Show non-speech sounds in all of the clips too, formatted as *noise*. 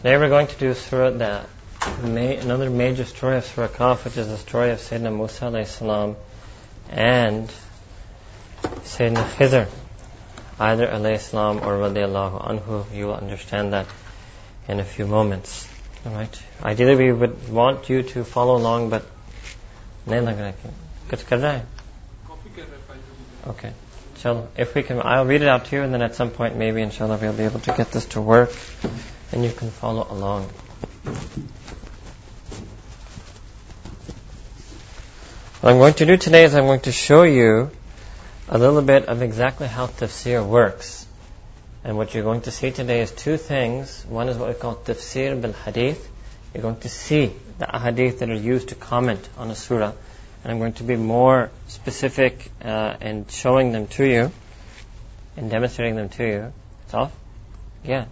Today we're going to do Surah that another major story of Surah Kahf, which is the story of Sayyidina Musa salam and Sayyidina Khizr, either alayhi salam or radiallahu anhu. You will understand that in a few moments. Alright? Ideally we would want you to follow along, but नहीं लग okay Shall if we can I'll read it out to you and then at some point maybe inshallah we'll be able to get this to work and you can follow along. What I'm going to do today is I'm going to show you a little bit of exactly how tafsir works. And what you're going to see today is two things. One is what we call tafsir bil hadith. You're going to see the hadith that are used to comment on a surah and I'm going to be more specific uh, in showing them to you and demonstrating them to you. It's off? Yeah.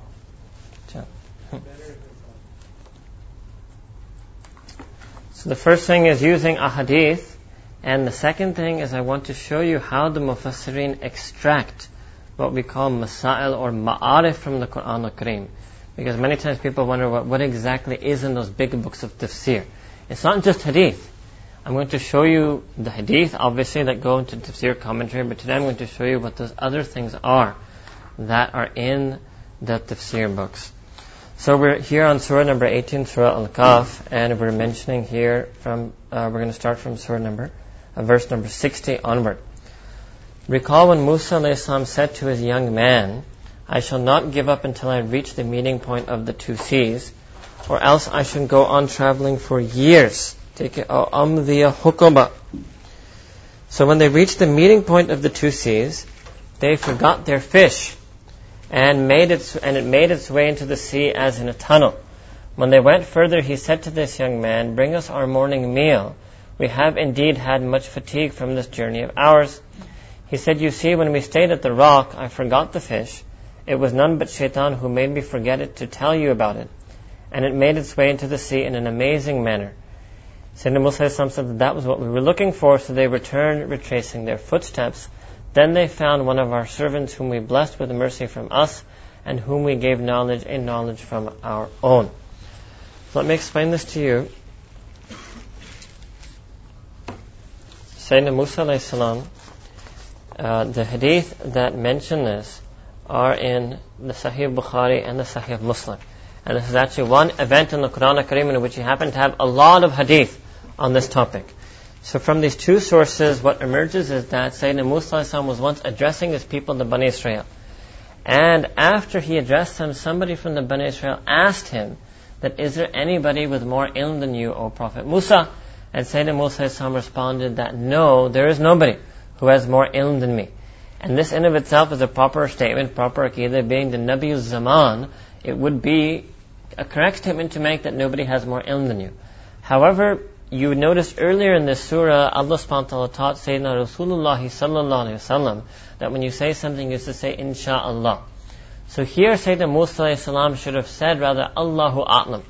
So the first thing is using a hadith, and the second thing is I want to show you how the Mufassirin extract what we call masail or ma'arif from the Quran al-Kareem. Because many times people wonder what, what exactly is in those big books of tafsir. It's not just hadith. I'm going to show you the hadith, obviously, that go into tafsir commentary, but today I'm going to show you what those other things are that are in the tafsir books. So we're here on surah number 18, surah Al-Kahf, and we're mentioning here from, uh, we're going to start from surah number, uh, verse number 60 onward. Recall when Musa said to his young man, I shall not give up until I reach the meeting point of the two seas, or else I shall go on traveling for years Take it, amdiya hukuma. So when they reached the meeting point of the two seas, they forgot their fish and made its, and it made its way into the sea as in a tunnel. When they went further, he said to this young man, Bring us our morning meal. We have indeed had much fatigue from this journey of ours. He said, You see, when we stayed at the rock, I forgot the fish. It was none but Shaitan who made me forget it to tell you about it. And it made its way into the sea in an amazing manner. Sayyidina Musa said that that was what we were looking for, so they returned, retracing their footsteps. Then they found one of our servants whom we blessed with mercy from us, and whom we gave knowledge, a knowledge from our own. So let me explain this to you. Sayyidina Musa salam, uh, the hadith that mention this are in the Sahih Bukhari and the Sahih Muslim. And this is actually one event in the Quran Kareem in which you happen to have a lot of hadith on this topic. So from these two sources, what emerges is that Sayyidina Musa was once addressing his people, the Bani Israel. And after he addressed them, somebody from the Bani Israel asked him that, is there anybody with more ilm than you, O Prophet Musa? And Sayyidina Musa responded that, no, there is nobody who has more ilm than me. And this in of itself is a proper statement, proper aqidah, being the Nabi Zaman, it would be a correct statement to make that nobody has more ilm than you. However, you noticed earlier in this surah, Allah subhanahu wa ta'ala taught Sayyidina Rasulullah sallallahu alayhi wasallam that when you say something, you to say insha'Allah. So here Sayyidina Musa salam should have said rather Allahu A'lam.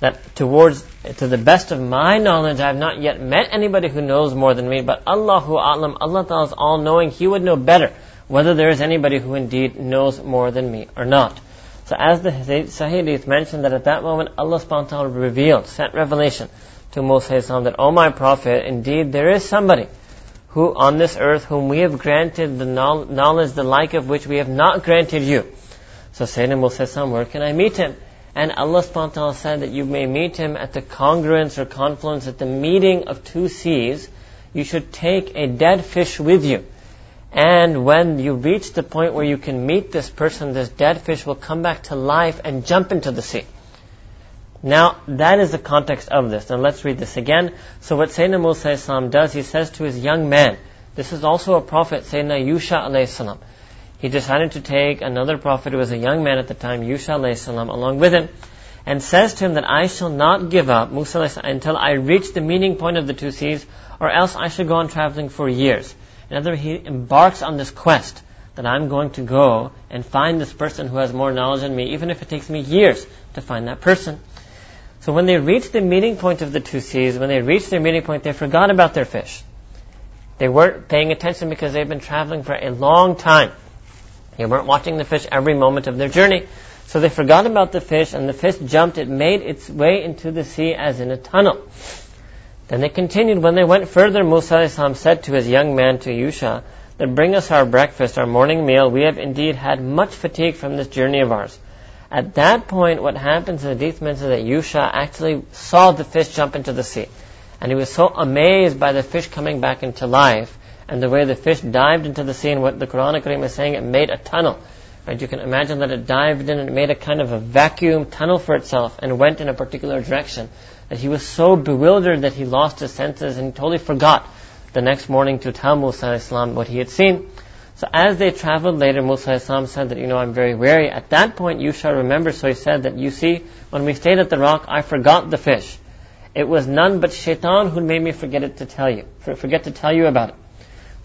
That towards, to the best of my knowledge, I have not yet met anybody who knows more than me, but Allahu A'lam, Allah Ta'ala is all knowing, He would know better whether there is anybody who indeed knows more than me or not. So as the Sahih mentioned that at that moment Allah subhanahu wa ta'ala revealed, sent revelation to Musa that, O my Prophet, indeed there is somebody who on this earth whom we have granted the knowledge the like of which we have not granted you. So Sayyidina Musa where can I meet him? And Allah subhanahu said that you may meet him at the congruence or confluence at the meeting of two seas. You should take a dead fish with you. And when you reach the point where you can meet this person, this dead fish will come back to life and jump into the sea. Now, that is the context of this. Now, let's read this again. So, what Sayyidina Musa does, he says to his young man, this is also a prophet, Sayyidina Yusha salam. He decided to take another prophet who was a young man at the time, Yusha salam, along with him, and says to him that I shall not give up, Musa until I reach the meeting point of the two seas, or else I shall go on traveling for years. In other words, he embarks on this quest that I'm going to go and find this person who has more knowledge than me, even if it takes me years to find that person. So when they reached the meeting point of the two seas, when they reached their meeting point, they forgot about their fish. They weren't paying attention because they'd been traveling for a long time. They weren't watching the fish every moment of their journey. So they forgot about the fish, and the fish jumped. It made its way into the sea as in a tunnel. Then they continued. When they went further, Musa said to his young man, to Yusha, that bring us our breakfast, our morning meal. We have indeed had much fatigue from this journey of ours. At that point, what happens in the hadith mentions that Yusha actually saw the fish jump into the sea. And he was so amazed by the fish coming back into life and the way the fish dived into the sea and what the Quran Kareem is saying, it made a tunnel. Right? You can imagine that it dived in and it made a kind of a vacuum tunnel for itself and went in a particular direction. That he was so bewildered that he lost his senses and totally forgot the next morning to tell Musa Islam what he had seen. So as they traveled later, Musa said that, you know, I'm very weary. At that point, you shall remember. So he said that, you see, when we stayed at the rock, I forgot the fish. It was none but shaitan who made me forget it to tell you, forget to tell you about it.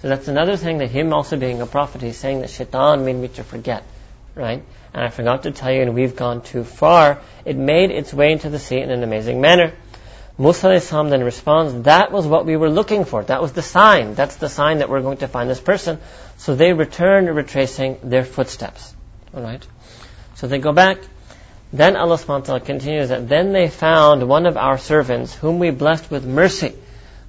So that's another thing that him also being a prophet, he's saying that shaitan made me to forget, right? And I forgot to tell you, and we've gone too far. It made its way into the sea in an amazing manner. Musa then responds, that was what we were looking for. That was the sign. That's the sign that we're going to find this person. So they return retracing their footsteps. Alright? So they go back. Then Allah subhanahu wa ta'ala continues that then they found one of our servants whom we blessed with mercy.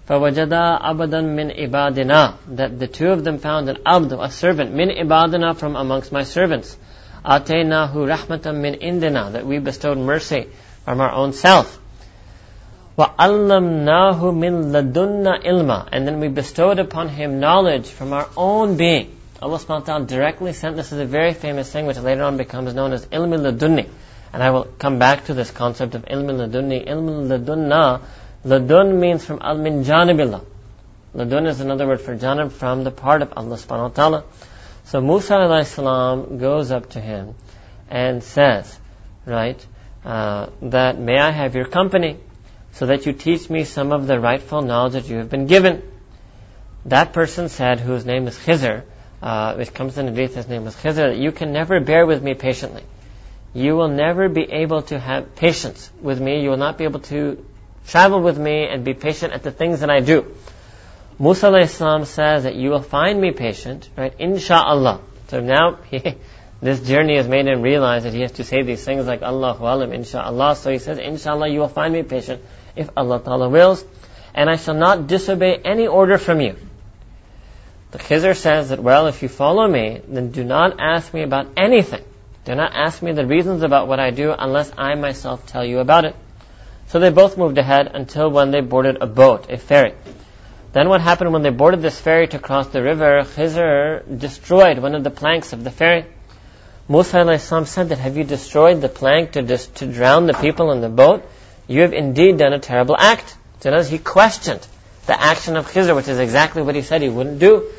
فَوَجَدَا أَبَدًا مِنْ إِبَادِنَا That the two of them found an abd, a servant, min ibadina from amongst my servants. أَتَيْنَاهُ رَحْمَةً min indina That we bestowed mercy from our own self. وَعَلَّمْنَاهُ مِنْ لَدُنَّا ilma, And then we bestowed upon him knowledge from our own being. Allah subhanahu wa ta'ala directly sent, this is a very famous thing which later on becomes known as ilm ladunni. And I will come back to this concept of ilm ladunni. Ilm ladunna Ladun means from al min janibillah. Ladun is another word for janib from the part of Allah subhanahu wa ta'ala. So Musa alayhi salam goes up to him and says, right, uh, that may I have your company So that you teach me some of the rightful knowledge that you have been given. That person said, whose name is Khizr, uh, which comes in the hadith, his name is Khizr, that you can never bear with me patiently. You will never be able to have patience with me. You will not be able to Travel with me and be patient at the things that I do. Musa Islam says that you will find me patient, right? Insha'Allah. So now he, *laughs* this journey has made him realize that he has to say these things like Allahu Alam, Insha'Allah. So he says, Inshallah, you will find me patient if Allah Ta'ala wills, and I shall not disobey any order from you. The Khizr says that, well, if you follow me, then do not ask me about anything. Do not ask me the reasons about what I do unless I myself tell you about it. So they both moved ahead until when they boarded a boat, a ferry. Then what happened when they boarded this ferry to cross the river, Khizr destroyed one of the planks of the ferry. Musa said that, have you destroyed the plank to, dis- to drown the people in the boat? You have indeed done a terrible act. So as he questioned the action of Khizr, which is exactly what he said he wouldn't do.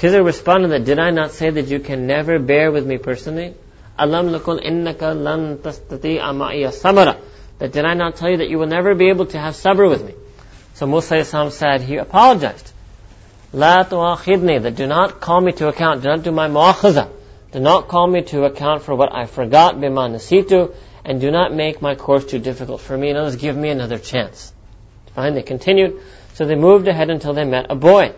Khizr responded that, did I not say that you can never bear with me personally? Alam lakul innaka lan tastati ama'iya samara that did I not tell you that you will never be able to have sabr with me? So Musa said, he apologized. La tu'akhidni, that do not call me to account, do not do my mu'akhaza. Do not call me to account for what I forgot, bima nasitu, and do not make my course too difficult for me. In other words, give me another chance. Fine, they continued. So they moved ahead until they met a boy.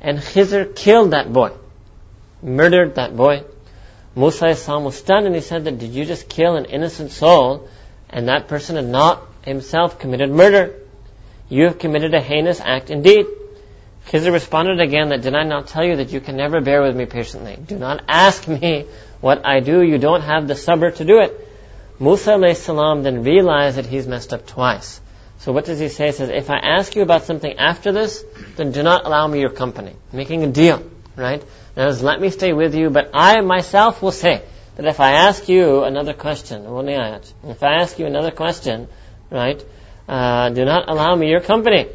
And Khizr killed that boy. Murdered that boy. Musa was stunned and he said that, did you just kill an innocent soul and that person had not himself committed murder. You have committed a heinous act indeed. Khizr responded again that did I not tell you that you can never bear with me patiently? Do not ask me what I do. You don't have the sabr to do it. Musa salam then realized that he's messed up twice. So what does he say? He says, if I ask you about something after this, then do not allow me your company. Making a deal, right? Now, let me stay with you, but I myself will say, that if I ask you another question, if I ask you another question, right, uh, do not allow me your company.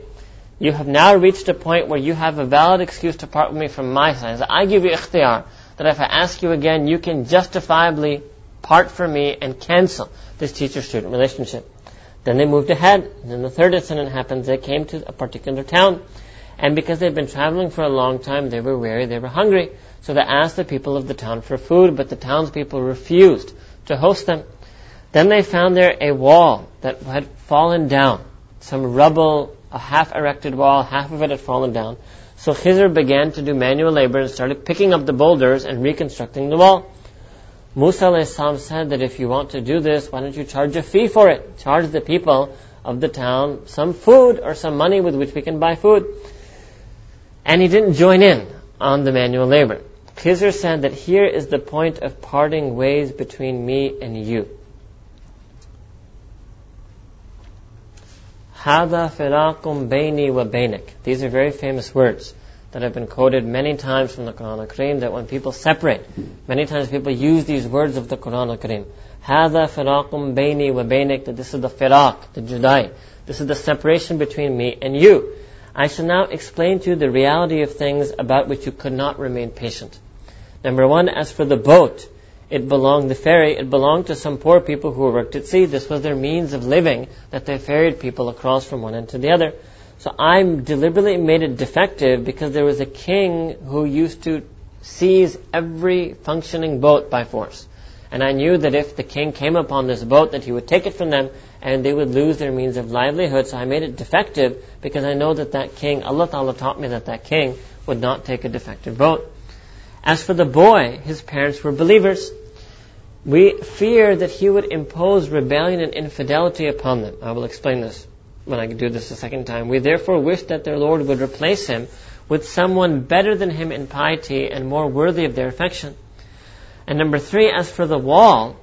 You have now reached a point where you have a valid excuse to part with me from my side. I give you ikhtiyar, that if I ask you again, you can justifiably part from me and cancel this teacher-student relationship. Then they moved ahead. Then the third incident happens. They came to a particular town. And because they'd been traveling for a long time, they were weary, they were hungry. So they asked the people of the town for food, but the townspeople refused to host them. Then they found there a wall that had fallen down. Some rubble, a half erected wall, half of it had fallen down. So Khizr began to do manual labor and started picking up the boulders and reconstructing the wall. Musa said that if you want to do this, why don't you charge a fee for it? Charge the people of the town some food or some money with which we can buy food. And he didn't join in on the manual labor. Khizr said that here is the point of parting ways between me and you. Hada firakum baini wa. These are very famous words that have been quoted many times from the Quran al-Kareem that when people separate, many times people use these words of the Quran al-Kareem. Firakum baini wa bainik, that this is the firaq, the judai. This is the separation between me and you. I shall now explain to you the reality of things about which you could not remain patient. Number one, as for the boat, it belonged, the ferry, it belonged to some poor people who worked at sea. This was their means of living, that they ferried people across from one end to the other. So I deliberately made it defective because there was a king who used to seize every functioning boat by force. And I knew that if the king came upon this boat, that he would take it from them and they would lose their means of livelihood. So I made it defective because I know that that king, Allah Ta'ala taught me that that king would not take a defective boat. As for the boy, his parents were believers. We fear that he would impose rebellion and infidelity upon them. I will explain this when I do this a second time. We therefore wish that their Lord would replace him with someone better than him in piety and more worthy of their affection. And number three, as for the wall,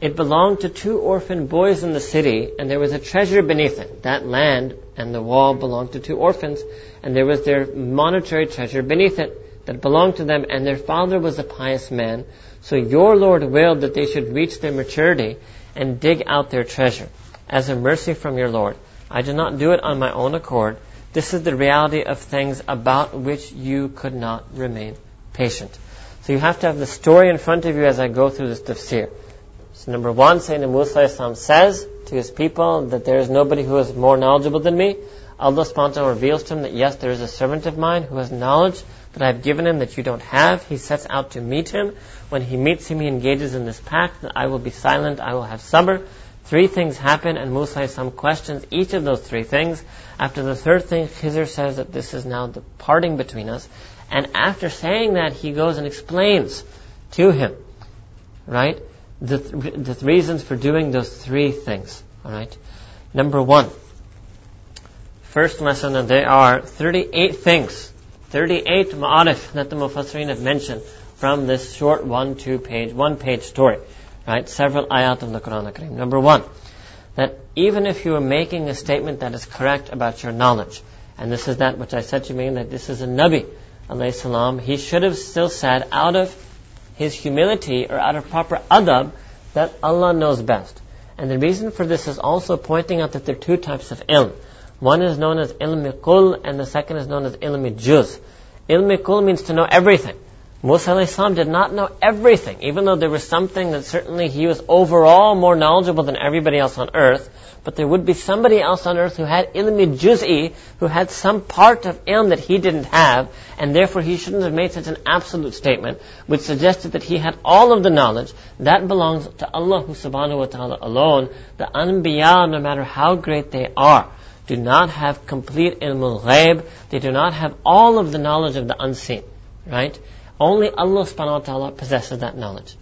it belonged to two orphan boys in the city, and there was a treasure beneath it. That land and the wall belonged to two orphans, and there was their monetary treasure beneath it that belonged to them, and their father was a pious man. So your Lord willed that they should reach their maturity and dig out their treasure as a mercy from your Lord. I did not do it on my own accord. This is the reality of things about which you could not remain patient. So you have to have the story in front of you as I go through this tafsir. So number one, Sayyidina Musa says to his people that there is nobody who is more knowledgeable than me. Allah subhanahu reveals to him that yes, there is a servant of mine who has knowledge that I have given him that you don't have. He sets out to meet him. When he meets him, he engages in this pact that I will be silent, I will have sabr. Three things happen, and Musa some questions each of those three things. After the third thing, Khizr says that this is now the parting between us. And after saying that, he goes and explains to him, right, the, the reasons for doing those three things. All right. Number one, first lesson, and there are 38 things 38 ma'arif that the Mufassirin have mentioned from this short one, two page, one page story. Right? Several ayat of the Quran Kareem. Number one, that even if you are making a statement that is correct about your knowledge, and this is that which I said to you, mean that this is a Nabi, alayhi salam, he should have still said out of his humility or out of proper adab that Allah knows best. And the reason for this is also pointing out that there are two types of ilm. One is known as ilmi kul, and the second is known as ilmi juz. Ilmi kul means to know everything. Musa salam did not know everything, even though there was something that certainly he was overall more knowledgeable than everybody else on earth. But there would be somebody else on earth who had ilmi juz'i, who had some part of ilm that he didn't have, and therefore he shouldn't have made such an absolute statement, which suggested that he had all of the knowledge. That belongs to Allah subhanahu wa ta'ala alone. The anbiya, no matter how great they are, do not have complete ilmul ghaib. They do not have all of the knowledge of the unseen. Right? Only Allah subhanahu wa ta'ala possesses that knowledge.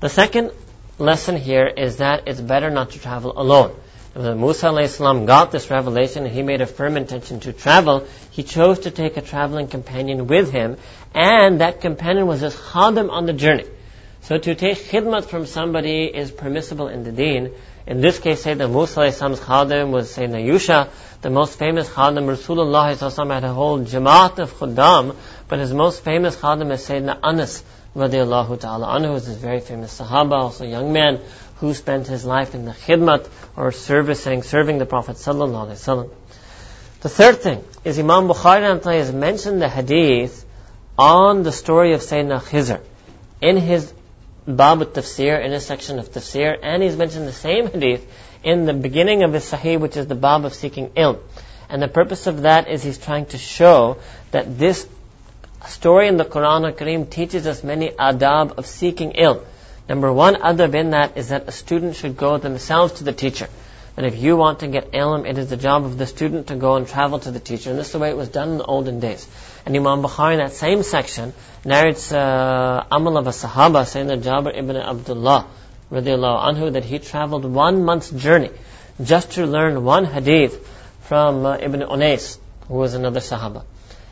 The second lesson here is that it's better not to travel alone. When Musa salam got this revelation and he made a firm intention to travel, he chose to take a traveling companion with him, and that companion was his khadim on the journey. So to take khidmat from somebody is permissible in the deen, in this case, say Sayyidina Musa Islam's khadim was Sayyidina Yusha, the most famous khadim. Rasulullah had a whole jamaat of khuddam, but his most famous khadim is Sayyidina Anas radiallahu ta'ala anhu, is this very famous sahaba, also a young man who spent his life in the khidmat or servicing, serving the Prophet sallallahu alaihi wasallam. The third thing is Imam Bukhari has mentioned the hadith on the story of Sayyidina Khizr in his Bab al-Tafsir, in a section of Tafsir, and he's mentioned the same hadith in the beginning of his Sahih, which is the Bab of seeking ilm. And the purpose of that is he's trying to show that this story in the Quran al-Kareem teaches us many adab of seeking ilm. Number one adab in that is that a student should go themselves to the teacher. And if you want to get ilm, it is the job of the student to go and travel to the teacher. And this is the way it was done in the olden days. And Imam Bukhari in that same section narrates uh, Amal of a Sahaba, Sayyidina Jabir ibn Abdullah, radiallahu anhu, that he traveled one month's journey just to learn one hadith from uh, Ibn Unais, who was another Sahaba.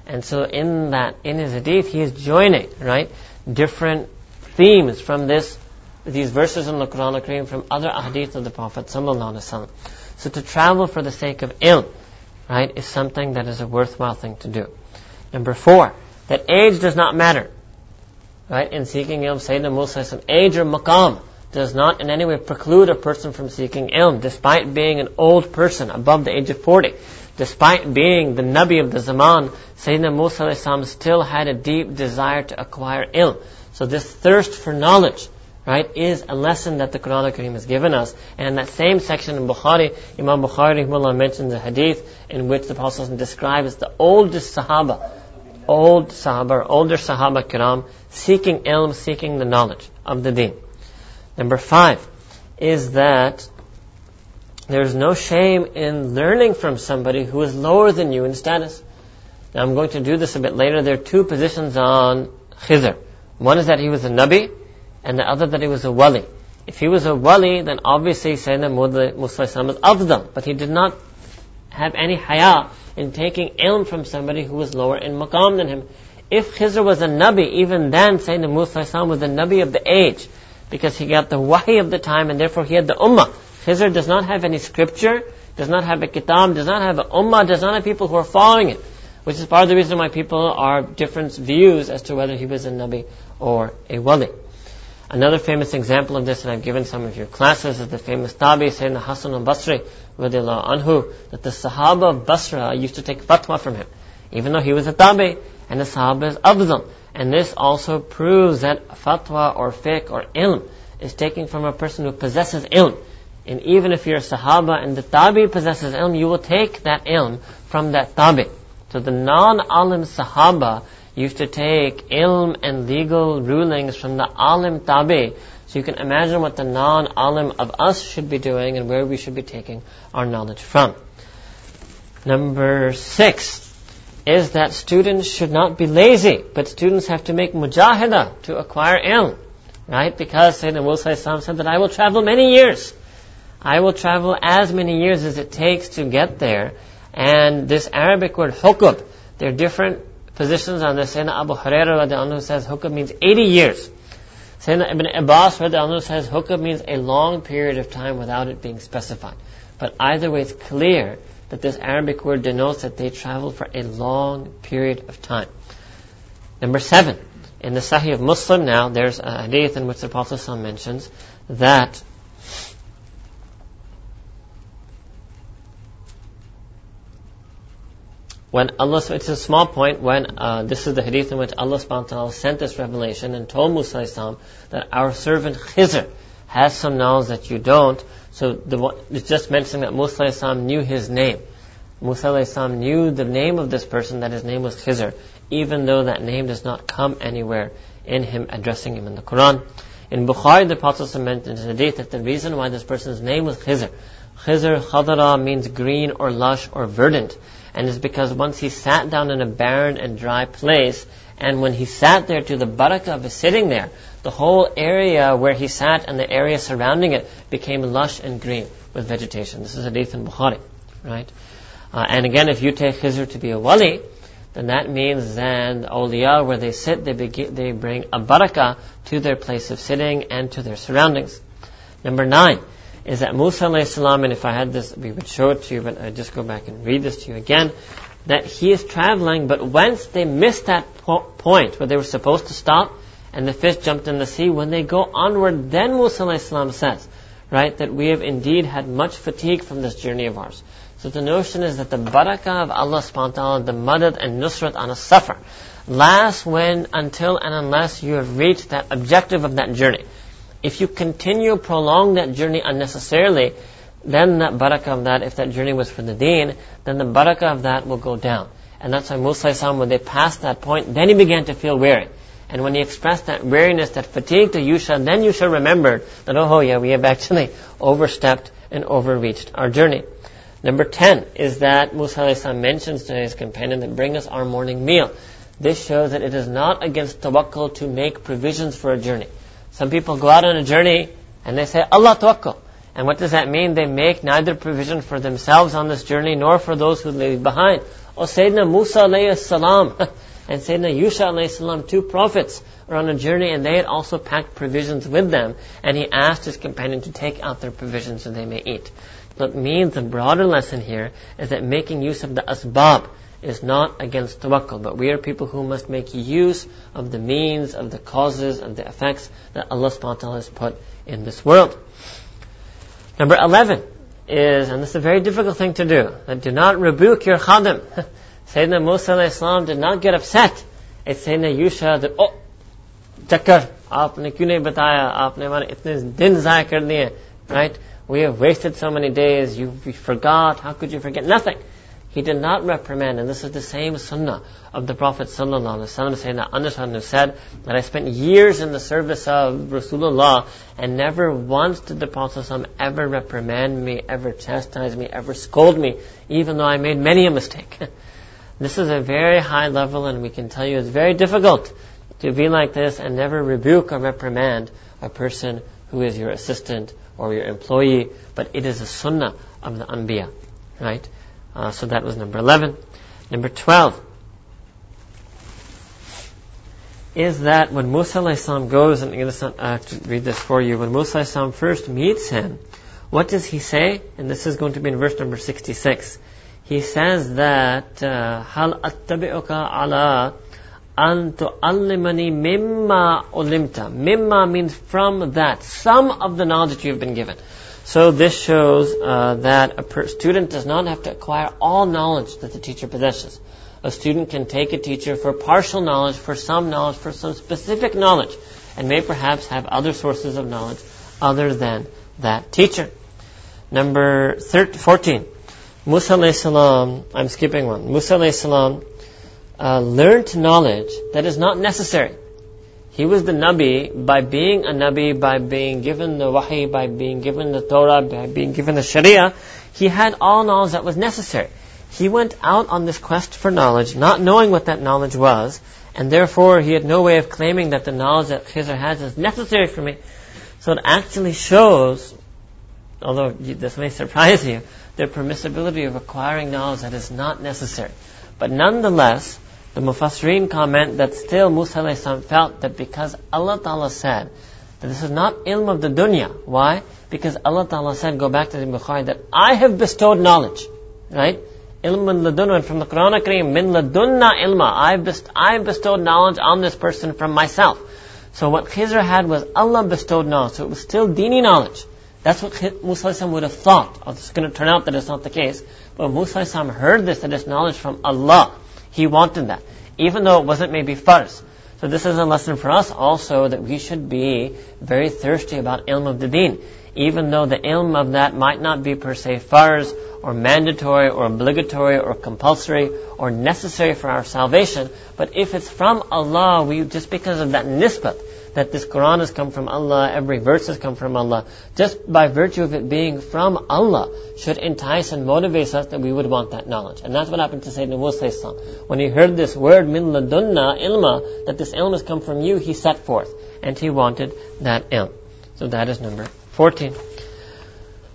And so in that, in his hadith, he is joining, right, different themes from this, these verses in the Quran al from other hadith of the Prophet sallallahu. So to travel for the sake of ilm, right, is something that is a worthwhile thing to do. Number four, that age does not matter. Right? In seeking ilm, Sayyidina Musa age or maqam does not in any way preclude a person from seeking ilm, despite being an old person above the age of 40. Despite being the Nabi of the Zaman, Sayyidina Musa still had a deep desire to acquire ilm. So this thirst for knowledge, right, is a lesson that the Quran Kareem has given us. And in that same section in Bukhari, Imam Bukhari mentions a hadith in which the Prophet describes the oldest Sahaba, old Sahaba, older Sahaba Kiram, seeking ilm, seeking the knowledge of the deen. Number five is that there's no shame in learning from somebody who is lower than you in status. Now I'm going to do this a bit later. There are two positions on Khizr. One is that he was a Nabi, and the other that he was a Wali. If he was a Wali, then obviously Sayyidina Musa is of them. But he did not have any haya in taking ilm from somebody who was lower in maqam than him. If Khizr was a Nabi, even then Sayyidina Musa was the Nabi of the age, because he got the wahi of the time and therefore he had the ummah. Khizr does not have any scripture, does not have a kitab, does not have an ummah, does not have people who are following it. Which is part of the reason why people are different views as to whether he was a Nabi or a Wali. Another famous example of this, and I've given some of your classes, is the famous Tabi, Sayyidina Hassan al-Basri, anhu, that the Sahaba of Basra used to take fatwa from him, even though he was a Tabi, and the Sahaba is of. And this also proves that fatwa or fiqh or ilm is taken from a person who possesses ilm. And even if you're a Sahaba and the Tabi possesses ilm, you will take that ilm from that Tabi. So the non-alim Sahaba used to take ilm and legal rulings from the alim Tabi so you can imagine what the non-alim of us should be doing and where we should be taking our knowledge from. Number six is that students should not be lazy, but students have to make mujahida to acquire ilm. Right? Because Sayyidina Musa said that I will travel many years. I will travel as many years as it takes to get there. And this Arabic word hukub, there are different positions on this. Sayyidina Abu Hurairah says hukub means 80 years. Sayyidina Ibn Abbas says hukub means a long period of time without it being specified. But either way, it's clear that this Arabic word denotes that they traveled for a long period of time. Number seven, in the Sahih of Muslim now, there's a hadith in which the Prophet mentions that when Allah, it's a small point, when uh, this is the hadith in which Allah subhanahu sent this revelation and told Musa Islam that our servant Khizr has some knowledge that you don't. So the, it's just mentioning that Musa Islam knew his name. Musa Islam knew the name of this person, that his name was Khizr, even though that name does not come anywhere in him addressing him in the Quran. In Bukhari, the Prophet mentioned in hadith that the reason why this person's name was Khizr, Khizr Khadara means green or lush or verdant and it's because once he sat down in a barren and dry place, and when he sat there to the barakah of his sitting there, the whole area where he sat and the area surrounding it became lush and green with vegetation. This is hadith in Bukhari, right? Uh, and again, if you take Khizr to be a wali, then that means then awliya, where they sit, they, they bring a barakah to their place of sitting and to their surroundings. Number nine, is that Musa salam, and if I had this, we would show it to you, but I just go back and read this to you again, that he is traveling, but once they missed that po- point where they were supposed to stop, and the fish jumped in the sea, when they go onward, then Musa salam says, right, that we have indeed had much fatigue from this journey of ours. So the notion is that the barakah of Allah subhanahu wa ta'ala, the madad and nusrat on a suffer, lasts when, until and unless you have reached that objective of that journey. If you continue prolong that journey unnecessarily, then that barakah of that, if that journey was for the deen, then the barakah of that will go down. And that's why Musa Islam, when they passed that point, then he began to feel weary. And when he expressed that weariness, that fatigue to Yusha, then Yusha remembered that, oh yeah, we have actually *laughs* overstepped and overreached our journey. Number 10 is that Musa Islam mentions to his companion that bring us our morning meal. This shows that it is not against tawakkul to make provisions for a journey. Some people go out on a journey and they say, Allah tawakkul. And what does that mean? They make neither provision for themselves on this journey nor for those who leave behind. Oh, Sayyidina Musa alayhi salam *laughs* and Sayyidina Yusha alayhi salam, two prophets, are on a journey and they had also packed provisions with them. And he asked his companion to take out their provisions so they may eat. What means the broader lesson here is that making use of the asbab is not against tawakkul, but we are people who must make use of the means, of the causes, of the effects that Allah subhanahu wa ta'ala has put in this world. Number 11 is, and this is a very difficult thing to do, that do not rebuke your khadim. *laughs* Sayyidina Musa Islam did not get upset at Sayyidina Yusha that, oh, chakkar, aapne kyun nahi bataya, aapne hamare itne din zaya kar diye, right? We have wasted so many days, you, you forgot, how could you forget? Nothing he did not reprimand, and this is the same sunnah of the Prophet wasallam, saying that Anas who said that I spent years in the service of Rasulullah, and never once did the Prophet ever reprimand me, ever chastise me, ever scold me, even though I made many a mistake. *laughs* this is a very high level, and we can tell you it's very difficult to be like this and never rebuke or reprimand a person who is your assistant or your employee, but it is a sunnah of the Anbiya, right? Uh, so that was number 11. Number 12 is that when Musa salam goes, and I'm going to uh, read this for you, when Musa salam first meets him, what does he say? And this is going to be in verse number 66. He says that, uh, هَلْ أَتَّبِعُكَ عَلَىٰ أَن تُعَلِّمَنِي مِمَّا أُلِمْتَ Mimma means from that, some of the knowledge that you have been given. So this shows uh, that a per- student does not have to acquire all knowledge that the teacher possesses. A student can take a teacher for partial knowledge, for some knowledge, for some specific knowledge, and may perhaps have other sources of knowledge other than that teacher. Number 13, 14. Musa salam, I'm skipping one. Musa salam uh, learned knowledge that is not necessary. He was the Nabi by being a Nabi, by being given the Wahi, by being given the Torah, by being given the Sharia. He had all knowledge that was necessary. He went out on this quest for knowledge, not knowing what that knowledge was, and therefore he had no way of claiming that the knowledge that Khizr has is necessary for me. So it actually shows, although this may surprise *laughs* you, the permissibility of acquiring knowledge that is not necessary. But nonetheless, the Mufassireen comment that still Musa felt that because Allah Ta'ala said that this is not ilm of the dunya. Why? Because Allah Ta'ala said, go back to the Bukhari, that I have bestowed knowledge. Right? Ilm min ladun, from the Quran Kareem, min ladunna ilma. I, best, I bestowed knowledge on this person from myself. So what Khizr had was Allah bestowed knowledge. So it was still dini knowledge. That's what Musa would have thought. Oh, it's going to turn out that it's not the case. But Musa heard this, that it's knowledge from Allah. He wanted that, even though it wasn't maybe farz. So this is a lesson for us also that we should be very thirsty about ilm of the deen, even though the ilm of that might not be per se farz or mandatory or obligatory or compulsory or necessary for our salvation. But if it's from Allah, we just because of that nisbat, that this Quran has come from Allah, every verse has come from Allah, just by virtue of it being from Allah, should entice and motivate us that we would want that knowledge. And that's what happened to Sayyidina Musa When he heard this word, min ladunna ilma, that this ilm has come from you, he set forth. And he wanted that ilm. So that is number 14.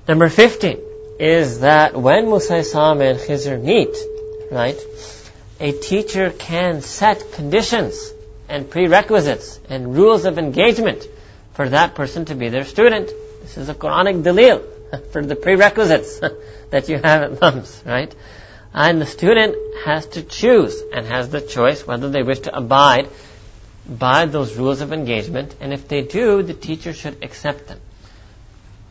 Number 15 is that when Musa and Khizr meet, right, a teacher can set conditions and prerequisites and rules of engagement for that person to be their student. This is a Quranic dalil *laughs* for the prerequisites *laughs* that you have at LUMS, right? And the student has to choose and has the choice whether they wish to abide by those rules of engagement. And if they do, the teacher should accept them.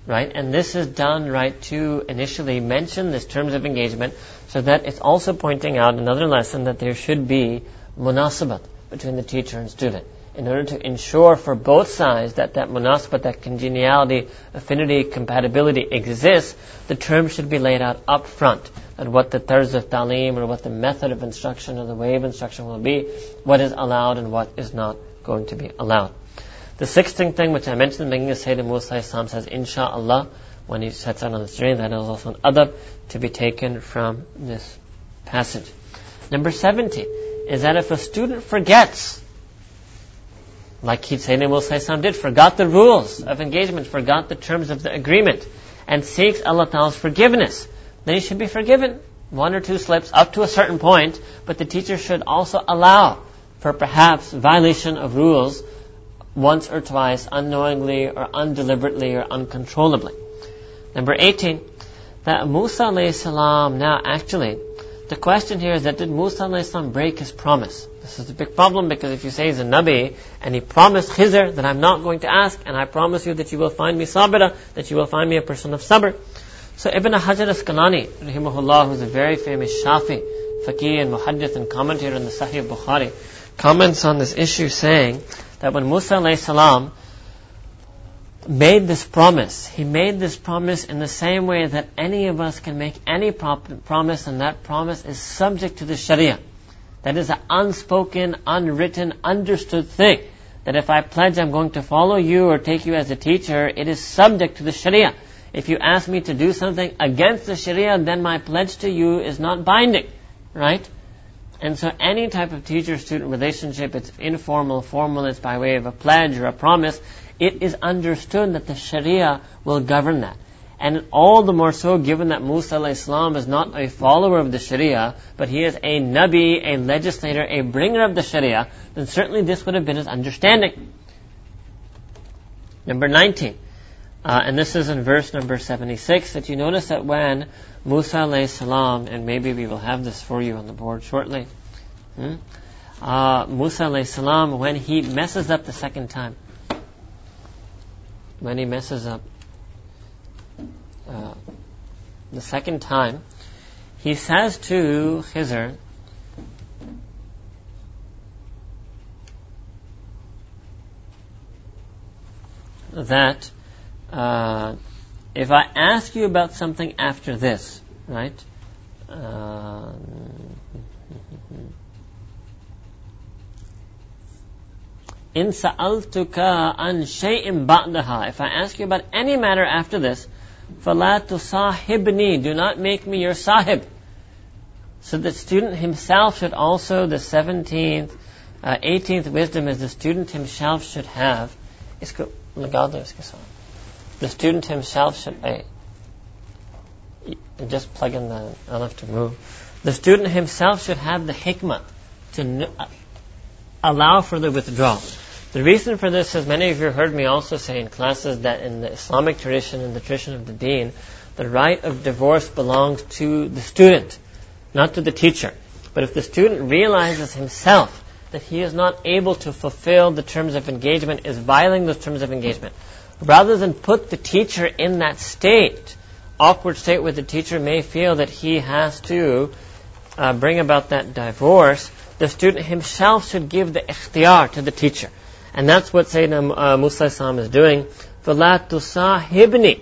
Right? And this is done, right, to initially mention this terms of engagement so that it's also pointing out another lesson that there should be munasabat between the teacher and student in order to ensure for both sides that that munasbat, that congeniality, affinity, compatibility exists, the terms should be laid out up front. And what the tarz of talim or what the method of instruction or the way of instruction will be, what is allowed and what is not going to be allowed. The sixteenth thing which I mentioned in the beginning of Sayyidina Musa Islam says, Insha'Allah, when he sets out on the journey, that is also an adab to be taken from this passage. Number 70 is that if a student forgets, like Sayyidina Musa did, forgot the rules of engagement, forgot the terms of the agreement, and seeks Allah Ta'ala's forgiveness, then he should be forgiven. One or two slips up to a certain point, but the teacher should also allow for perhaps violation of rules once or twice, unknowingly or undeliberately or uncontrollably. Number 18, that Musa salam now actually, the question here is that did Musa salam break his promise? This is a big problem because if you say he's a Nabi and he promised Khizr that I'm not going to ask and I promise you that you will find me sabira, that you will find me a person of sabr. So Ibn Hajar Asqalani, rahimahullah, who's a very famous Shafi, faqih and muhaddith and commentator in the Sahih Bukhari, comments on this issue saying that when Musa alayhi salam made this promise, he made this promise in the same way that any of us can make any promise, and that promise is subject to the Sharia. That is an unspoken, unwritten, understood thing. That if I pledge I'm going to follow you or take you as a teacher, it is subject to the Sharia. If you ask me to do something against the Sharia, then my pledge to you is not binding. Right? And so any type of teacher-student relationship, it's informal, formal, it's by way of a pledge or a promise, it is understood that the Sharia will govern that. And all the more so given that Musa Islam is not a follower of the Sharia, but he is a Nabi, a legislator, a bringer of the Sharia, then certainly this would have been his understanding. Number 19. Uh, and this is in verse number 76 that you notice that when Musa salam, and maybe we will have this for you on the board shortly, hmm? uh, Musa salam, when he messes up the second time, when he messes up uh, the second time, he says to Khizr, that uh, if I ask you about something after this, right? Uh, in sa'altuka an shay'in ba'daha. If I ask you about any matter after this, فَلَا تُصَاحِبْنِي Do not make me your sahib. So the student himself should also, the 17th, uh, 18th wisdom is the student himself should have. Isko, the student himself should, I, just plug in the, I'll have to move. The student himself should have the hikmah to allow for the withdrawal. The reason for this is many of you heard me also say in classes that in the Islamic tradition, in the tradition of the deen, the right of divorce belongs to the student, not to the teacher. But if the student realizes himself that he is not able to fulfill the terms of engagement, is violating those terms of engagement, rather than put the teacher in that state, awkward state where the teacher may feel that he has to uh, bring about that divorce, the student himself should give the ikhtiyar to the teacher. And that's what Sayyidina uh, Musa Islam is doing. فَلَا تُصَاحِبْنِي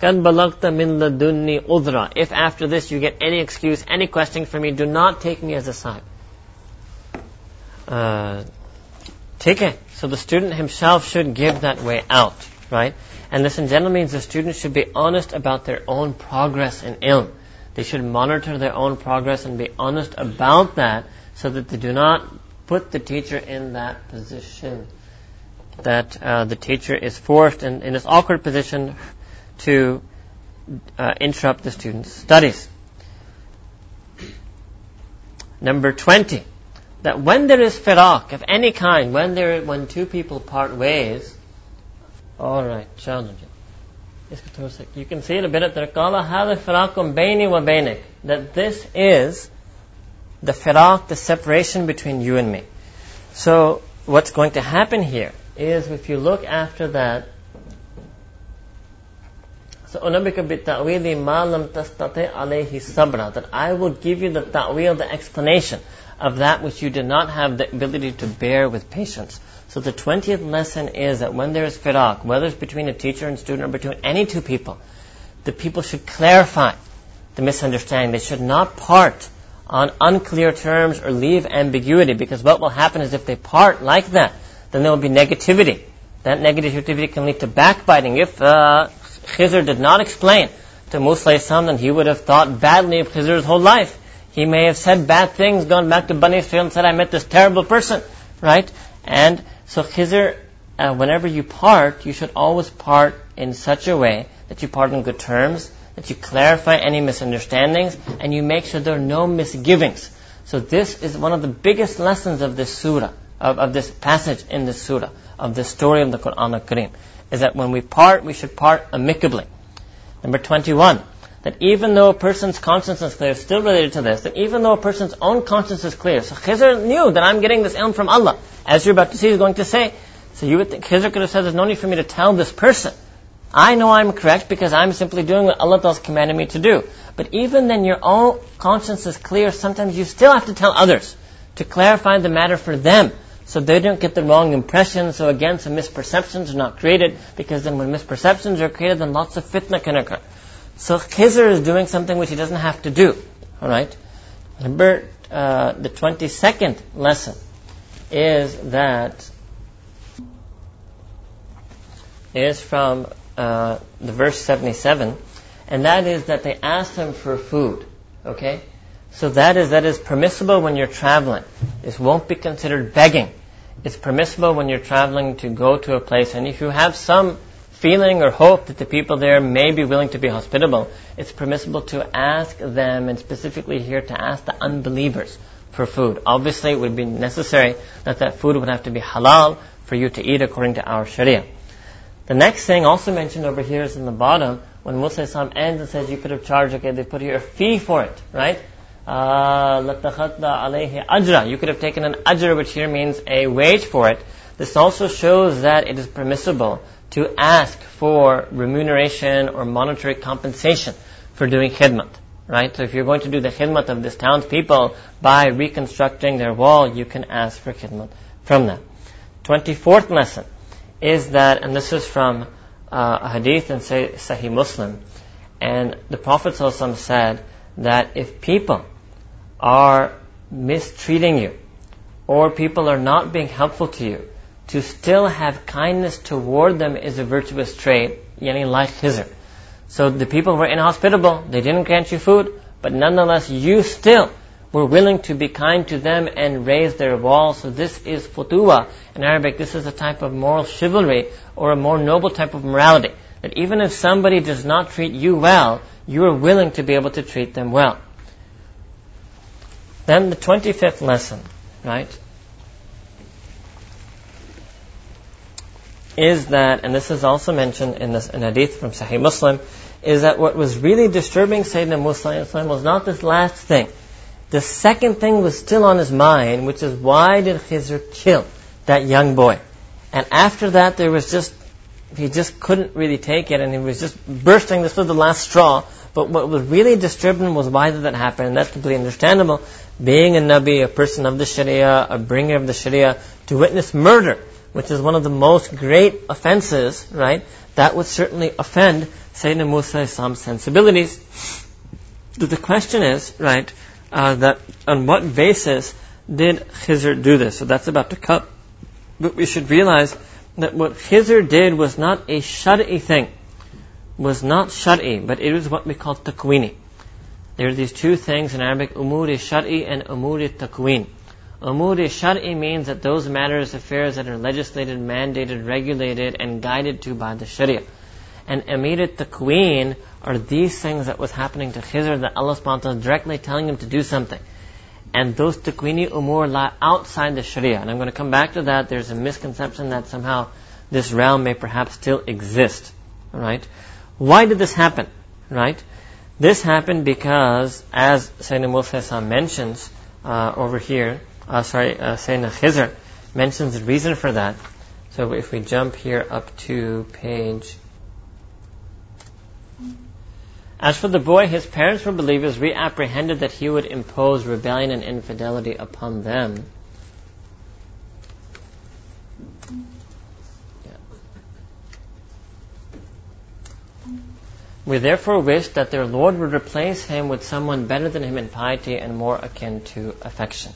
كَدْ بَلَغْتَ مِنْ لَدُنِّي udra. If after this you get any excuse, any question from me, do not take me as a sahib. Uh, take it. So the student himself should give that way out, right? And this in general means the student should be honest about their own progress in ilm. They should monitor their own progress and be honest about that so that they do not put the teacher in that position that uh, the teacher is forced in, in this awkward position to uh, interrupt the student's studies. Number 20, that when there is firaq of any kind, when there, when two people part ways, alright, challenge you You can see it a bit at the qala that this is the firaq, the separation between you and me. So, what's going to happen here is if you look after that, so unabika bit ta'wili ma lam tastati alayhi sabra, that I will give you the ta'wil, the explanation of that which you did not have the ability to bear with patience. So the 20th lesson is that when there is firaq, whether it's between a teacher and student or between any two people, the people should clarify the misunderstanding. They should not part on unclear terms or leave ambiguity because what will happen is if they part like that, then there will be negativity. That negativity can lead to backbiting. If uh, Khizr did not explain to Musa then he would have thought badly of Khizr's whole life. He may have said bad things, gone back to Bani Israel and said, I met this terrible person, right? And so Khizr, uh, whenever you part, you should always part in such a way that you part on good terms, that you clarify any misunderstandings, and you make sure there are no misgivings. So this is one of the biggest lessons of this surah, of, of this passage in this surah, of the story of the Quran al-Kareem, is that when we part, we should part amicably. Number 21, that even though a person's conscience is clear, still related to this, that even though a person's own conscience is clear, so Khizr knew that I'm getting this ilm from Allah, as you're about to see, he's going to say. So you would think Khizr could have said, there's no need for me to tell this person. I know I'm correct because I'm simply doing what Allah has commanded me to do. But even then, your own conscience is clear. Sometimes you still have to tell others to clarify the matter for them so they don't get the wrong impression. So again, some misperceptions are not created because then when misperceptions are created, then lots of fitna can occur. So Khizr is doing something which he doesn't have to do. All right. Number uh, the twenty second lesson is that is from uh, the verse seventy seven, and that is that they asked him for food. Okay. So that is that is permissible when you're traveling. This won't be considered begging. It's permissible when you're traveling to go to a place, and if you have some feeling or hope that the people there may be willing to be hospitable, it's permissible to ask them, and specifically here to ask the unbelievers for food. Obviously, it would be necessary that that food would have to be halal for you to eat according to our Sharia. The next thing also mentioned over here is in the bottom, when Musa ends and says you could have charged, okay, they put here a fee for it, right? Uh, ajra. You could have taken an ajr, which here means a wage for it. This also shows that it is permissible to ask for remuneration or monetary compensation for doing khidmat. Right? So if you're going to do the khidmat of this town's people by reconstructing their wall, you can ask for khidmat from them. 24th lesson is that, and this is from uh, a hadith in Sahih Muslim, and the Prophet said that if people are mistreating you, or people are not being helpful to you, to still have kindness toward them is a virtuous trait, yani like Khizr. So the people were inhospitable, they didn't grant you food, but nonetheless you still were willing to be kind to them and raise their wall. So this is futuwa. In Arabic, this is a type of moral chivalry or a more noble type of morality. That even if somebody does not treat you well, you are willing to be able to treat them well. Then the 25th lesson, right? is that, and this is also mentioned in this in hadith from Sahih Muslim, is that what was really disturbing Sayyidina Musa was not this last thing. The second thing was still on his mind, which is why did Khizr kill that young boy? And after that, there was just, he just couldn't really take it, and he was just bursting. This was the last straw. But what was really disturbing was why did that happen? And that's completely understandable. Being a Nabi, a person of the Sharia, a bringer of the Sharia, to witness murder which is one of the most great offenses, right, that would certainly offend Sayyidina Musa's sensibilities. The question is, right, uh, that on what basis did Khizr do this? So that's about to come. But we should realize that what Khizr did was not a shar'i thing, was not shar'i, but it was what we call takwini. There are these two things in Arabic, umuri shar'i and umuri takwin. Umuri Shar'i means that those matters, affairs that are legislated, mandated, regulated, and guided to by the Sharia. And Amir Taqween are these things that was happening to Khizr that Allah subhanahu directly telling him to do something. And those Taqweeni umur lie outside the Sharia. And I'm going to come back to that. There's a misconception that somehow this realm may perhaps still exist. Right? Why did this happen? Right? This happened because, as Sayyidina Musa mentions uh, over here, uh, sorry, uh, Sayyidina Khizr mentions the reason for that. So if we jump here up to page. As for the boy, his parents were believers, we apprehended that he would impose rebellion and infidelity upon them. We therefore wish that their Lord would replace him with someone better than him in piety and more akin to affection.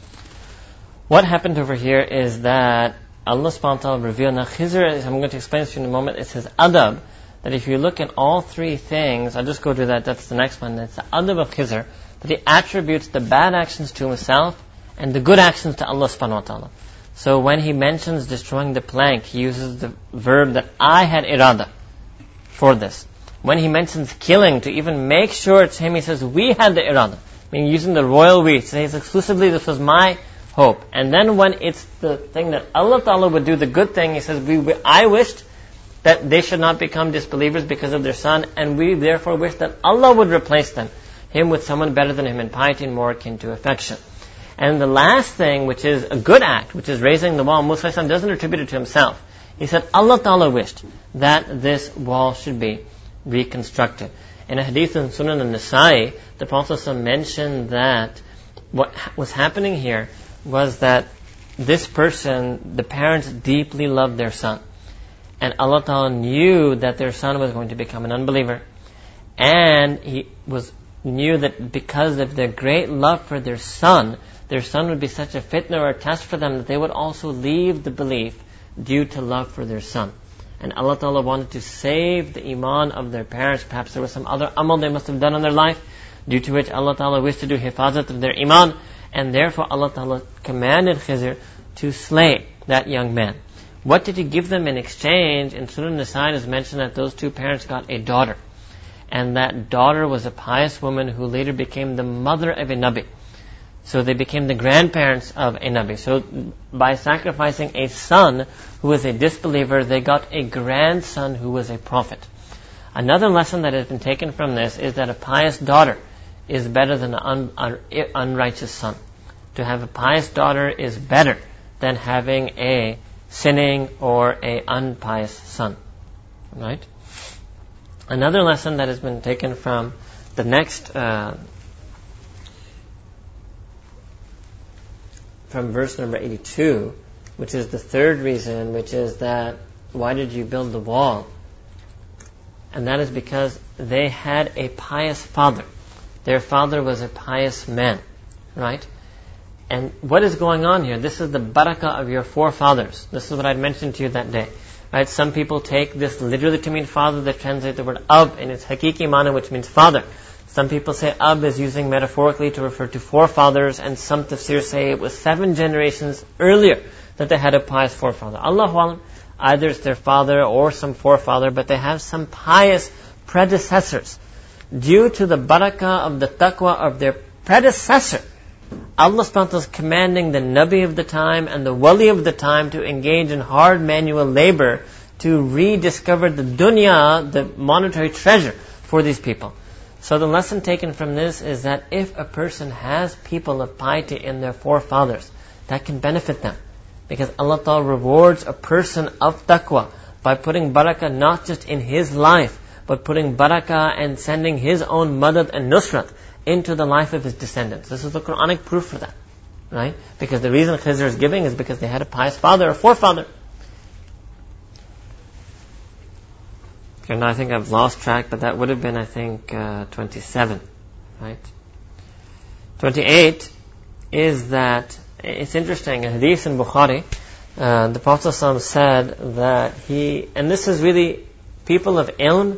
What happened over here is that Allah subhanahu wa ta'ala revealed, now Khizr, I'm going to explain this to you in a moment, it says adab, that if you look at all three things, I'll just go to that, that's the next one, it's the adab of Khizr, that he attributes the bad actions to himself and the good actions to Allah subhanahu wa ta'ala. So when he mentions destroying the plank, he uses the verb that I had irada for this. When he mentions killing, to even make sure it's him, he says, we had the irada. Meaning using the royal we. He says exclusively this was my hope. And then when it's the thing that Allah Ta'ala would do the good thing, he says, we, I wished that they should not become disbelievers because of their son, and we therefore wish that Allah would replace them, him with someone better than him in piety and more akin to affection. And the last thing, which is a good act, which is raising the wall, Musa doesn't attribute it to himself. He said Allah Ta'ala wished that this wall should be reconstructed. In a hadith in Sunan al-Nasai, the Prophet mentioned that what was happening here was that this person, the parents deeply loved their son. And Allah Ta'ala knew that their son was going to become an unbeliever. And He was knew that because of their great love for their son, their son would be such a fitna or a test for them that they would also leave the belief due to love for their son. And Allah Ta'ala wanted to save the iman of their parents. Perhaps there was some other amal they must have done in their life, due to which Allah Ta'ala wished to do hifazat of their iman. And therefore Allah Ta'ala commanded Khizr to slay that young man. What did he give them in exchange? In Surah Nisa is mentioned that those two parents got a daughter. And that daughter was a pious woman who later became the mother of a Nabi. So they became the grandparents of a. So by sacrificing a son who was a disbeliever, they got a grandson who was a prophet. Another lesson that has been taken from this is that a pious daughter is better than an un- unrighteous son. To have a pious daughter is better than having a sinning or a unpious son. Right? Another lesson that has been taken from the next uh, from verse number 82, which is the third reason, which is that why did you build the wall? And that is because they had a pious father. Their father was a pious man, right? And what is going on here? This is the barakah of your forefathers. This is what I mentioned to you that day. Right? Some people take this literally to mean father. They translate the word ab in its hakiki mana, which means father. Some people say Ab is using metaphorically to refer to forefathers, and some tafsir say it was seven generations earlier that they had a pious forefather. Allah either it's their father or some forefather, but they have some pious predecessors. Due to the barakah of the taqwa of their predecessor, Allah subhanahu is commanding the Nabi of the time and the Wali of the time to engage in hard manual labor to rediscover the dunya, the monetary treasure for these people. So the lesson taken from this is that if a person has people of piety in their forefathers, that can benefit them. Because Allah Ta'ala rewards a person of taqwa by putting barakah not just in his life, but putting barakah and sending his own madad and nusrat into the life of his descendants. This is the Quranic proof for that. Right? Because the reason Khizr is giving is because they had a pious father a forefather. And I think I've lost track, but that would have been, I think, uh, 27, right? 28 is that, it's interesting, a hadith in Bukhari, uh, the Prophet said that he, and this is really people of ilm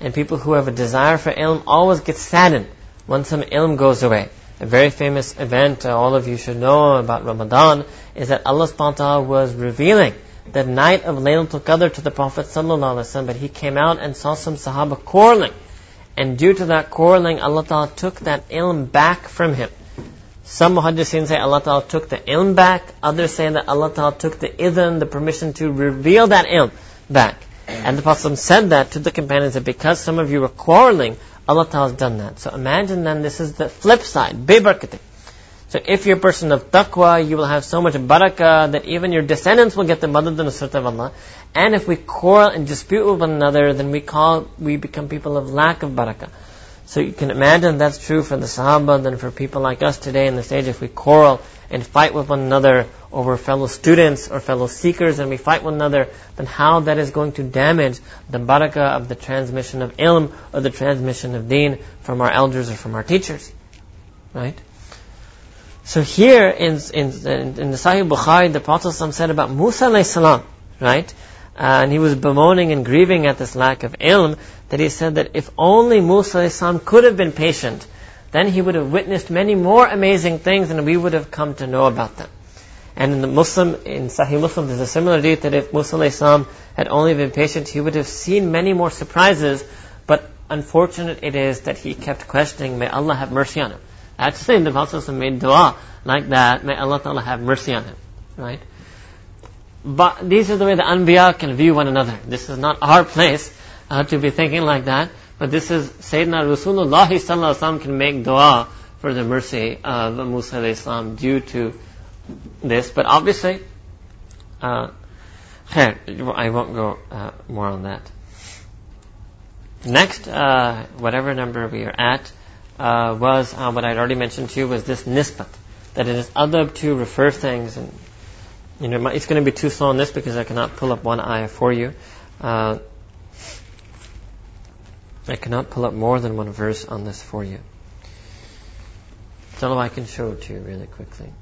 and people who have a desire for ilm always get saddened when some ilm goes away. A very famous event uh, all of you should know about Ramadan is that Allah subhanahu was revealing the night of Laylatul Qadr to the Prophet ﷺ, but he came out and saw some Sahaba quarreling. And due to that quarreling, Allah Ta'ala took that ilm back from him. Some muhaddisin say Allah Ta'ala took the ilm back, others say that Allah Ta'ala took the idhan, the permission to reveal that ilm back. And the Prophet said that to the companions that because some of you were quarreling, Allah Ta'ala has done that. So imagine then this is the flip side, bibarkati. So if you're a person of taqwa, you will have so much barakah that even your descendants will get the madad and nusrat of Allah. And if we quarrel and dispute with one another, then we call, we become people of lack of barakah. So you can imagine that's true for the Sahaba, then for people like us today in the stage, if we quarrel and fight with one another over fellow students or fellow seekers and we fight one another, then how that is going to damage the barakah of the transmission of ilm or the transmission of deen from our elders or from our teachers. Right? So here in, in, in the Sahih Bukhari, the Prophet said about Musa salam, right? Uh, and he was bemoaning and grieving at this lack of ilm, that he said that if only Musa salam could have been patient, then he would have witnessed many more amazing things and we would have come to know about them. And in the Muslim, in Sahih Muslim, there's a similar deed that if Musa Islam had only been patient, he would have seen many more surprises, but unfortunate it is that he kept questioning, may Allah have mercy on him. That's the Prophet made dua like that, may Allah Ta'ala have mercy on him. Right? But these are the way the Anbiya can view one another. This is not our place uh, to be thinking like that. But this is Sayyidina Rasulullah can make dua for the mercy of Musa Islam due to this. But obviously, uh, I won't go uh, more on that. Next, uh, whatever number we are at, uh, was uh, what I'd already mentioned to you was this nisbat, that it is adab to refer things, and you know it's going to be too slow on this because I cannot pull up one ayah for you. Uh, I cannot pull up more than one verse on this for you. So I can show it to you really quickly.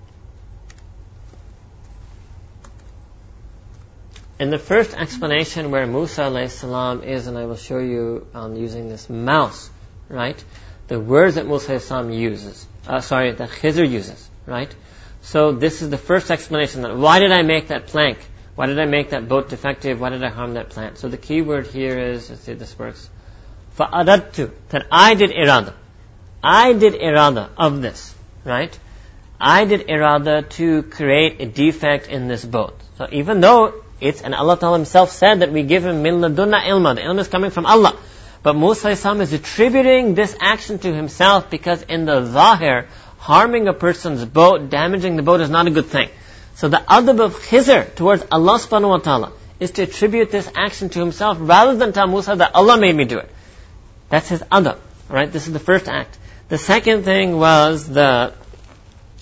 In the first explanation where Musa salam is, and I will show you um, using this mouse, right? The words that Musa salam uses, uh, sorry, that Khizr uses, right? So this is the first explanation that why did I make that plank? Why did I make that boat defective? Why did I harm that plant? So the key word here is, let's see if this works. فَأَرَدْتُ That I did irada. I did irada of this, right? I did irada to create a defect in this boat. So even though it's, and Allah Ta'ala Himself said that we give Him min ladunna ilma, the ilm is coming from Allah. But Musa is attributing this action to himself because in the zahir, harming a person's boat, damaging the boat is not a good thing. So the adab of Khizr towards Allah subhanahu wa ta'ala is to attribute this action to himself rather than tell Musa that Allah made me do it. That's his adab. Right? This is the first act. The second thing was the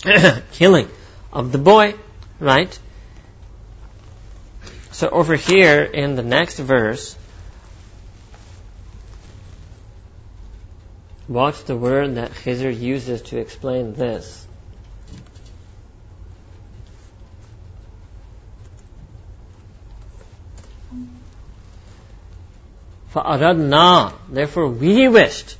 *coughs* killing of the boy. Right? So over here in the next verse, watch the word that Khizr uses to explain this. فَأَرَدْنَا Therefore we wished,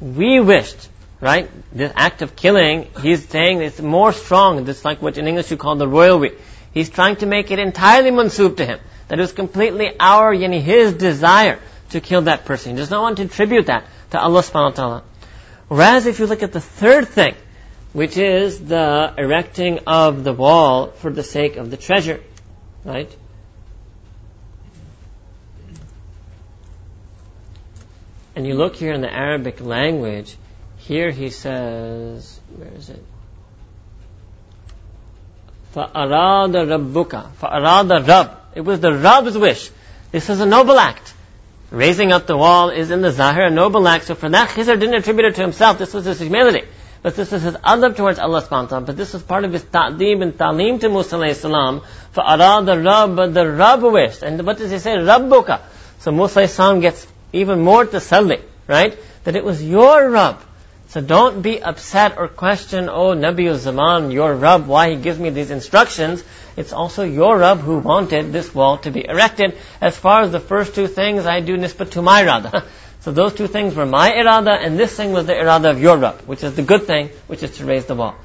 we wished, right? This act of killing, he's saying it's more strong. This is like what in English you call the royal we. He's trying to make it entirely mansub to him. That it was completely our, yani his desire to kill that person. He does not want to attribute that to Allah subhanahu wa ta'ala. Whereas if you look at the third thing, which is the erecting of the wall for the sake of the treasure, right? and you look here in the Arabic language, here he says, where is it? فَأَرَادَ رَبُّكَ فَأَرَادَ Rabb. It was the Rabb's wish. This is a noble act. raising up the wall is in the Zahir a noble act, so for that Khizr didn't attribute it to himself, this was his humility. But this was his adab towards Allah subhanahu wa but this was part of his ta'dib and ta'lim to Musa alayhi salam, for arada Rabb, the Rabb wished. And what does he say? Rabbuka. So Musa alayhi salam gets even more tasalli, right? That it was your Rabb so don't be upset or question, oh, Nabi Zaman, your Rabb, why he gives me these instructions. It's also your Rabb who wanted this wall to be erected. As far as the first two things, I do nisbat to my irada. *laughs* so those two things were my irada, and this thing was the irada of your Rabb, which is the good thing, which is to raise the wall.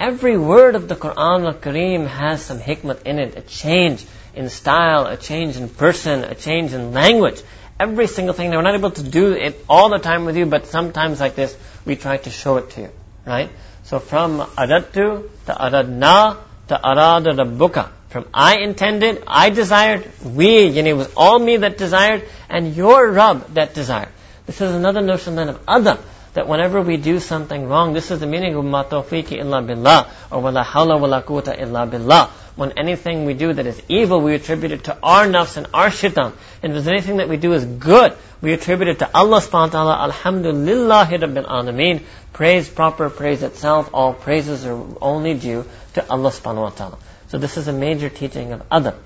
Every word of the Quran al-Kareem has some hikmat in it, a change in style, a change in person, a change in language every single thing. we're not able to do it all the time with you, but sometimes like this, we try to show it to you. Right? So from aradtu to aradna to arada rabbuka. From I intended, I desired, we, you know, it was all me that desired, and your Rabb that desired. This is another notion then of adab that whenever we do something wrong, this is the meaning of ma illa billah, or wala hawla wala quwwata illa billah. When anything we do that is evil, we attribute it to our nafs and our shaitan. And if there's anything that we do is good, we attribute it to Allah subhanahu wa ta'ala, alhamdulillahi rabbil alameen. Praise proper, praise itself, all praises are only due to Allah subhanahu wa ta'ala. So this is a major teaching of adab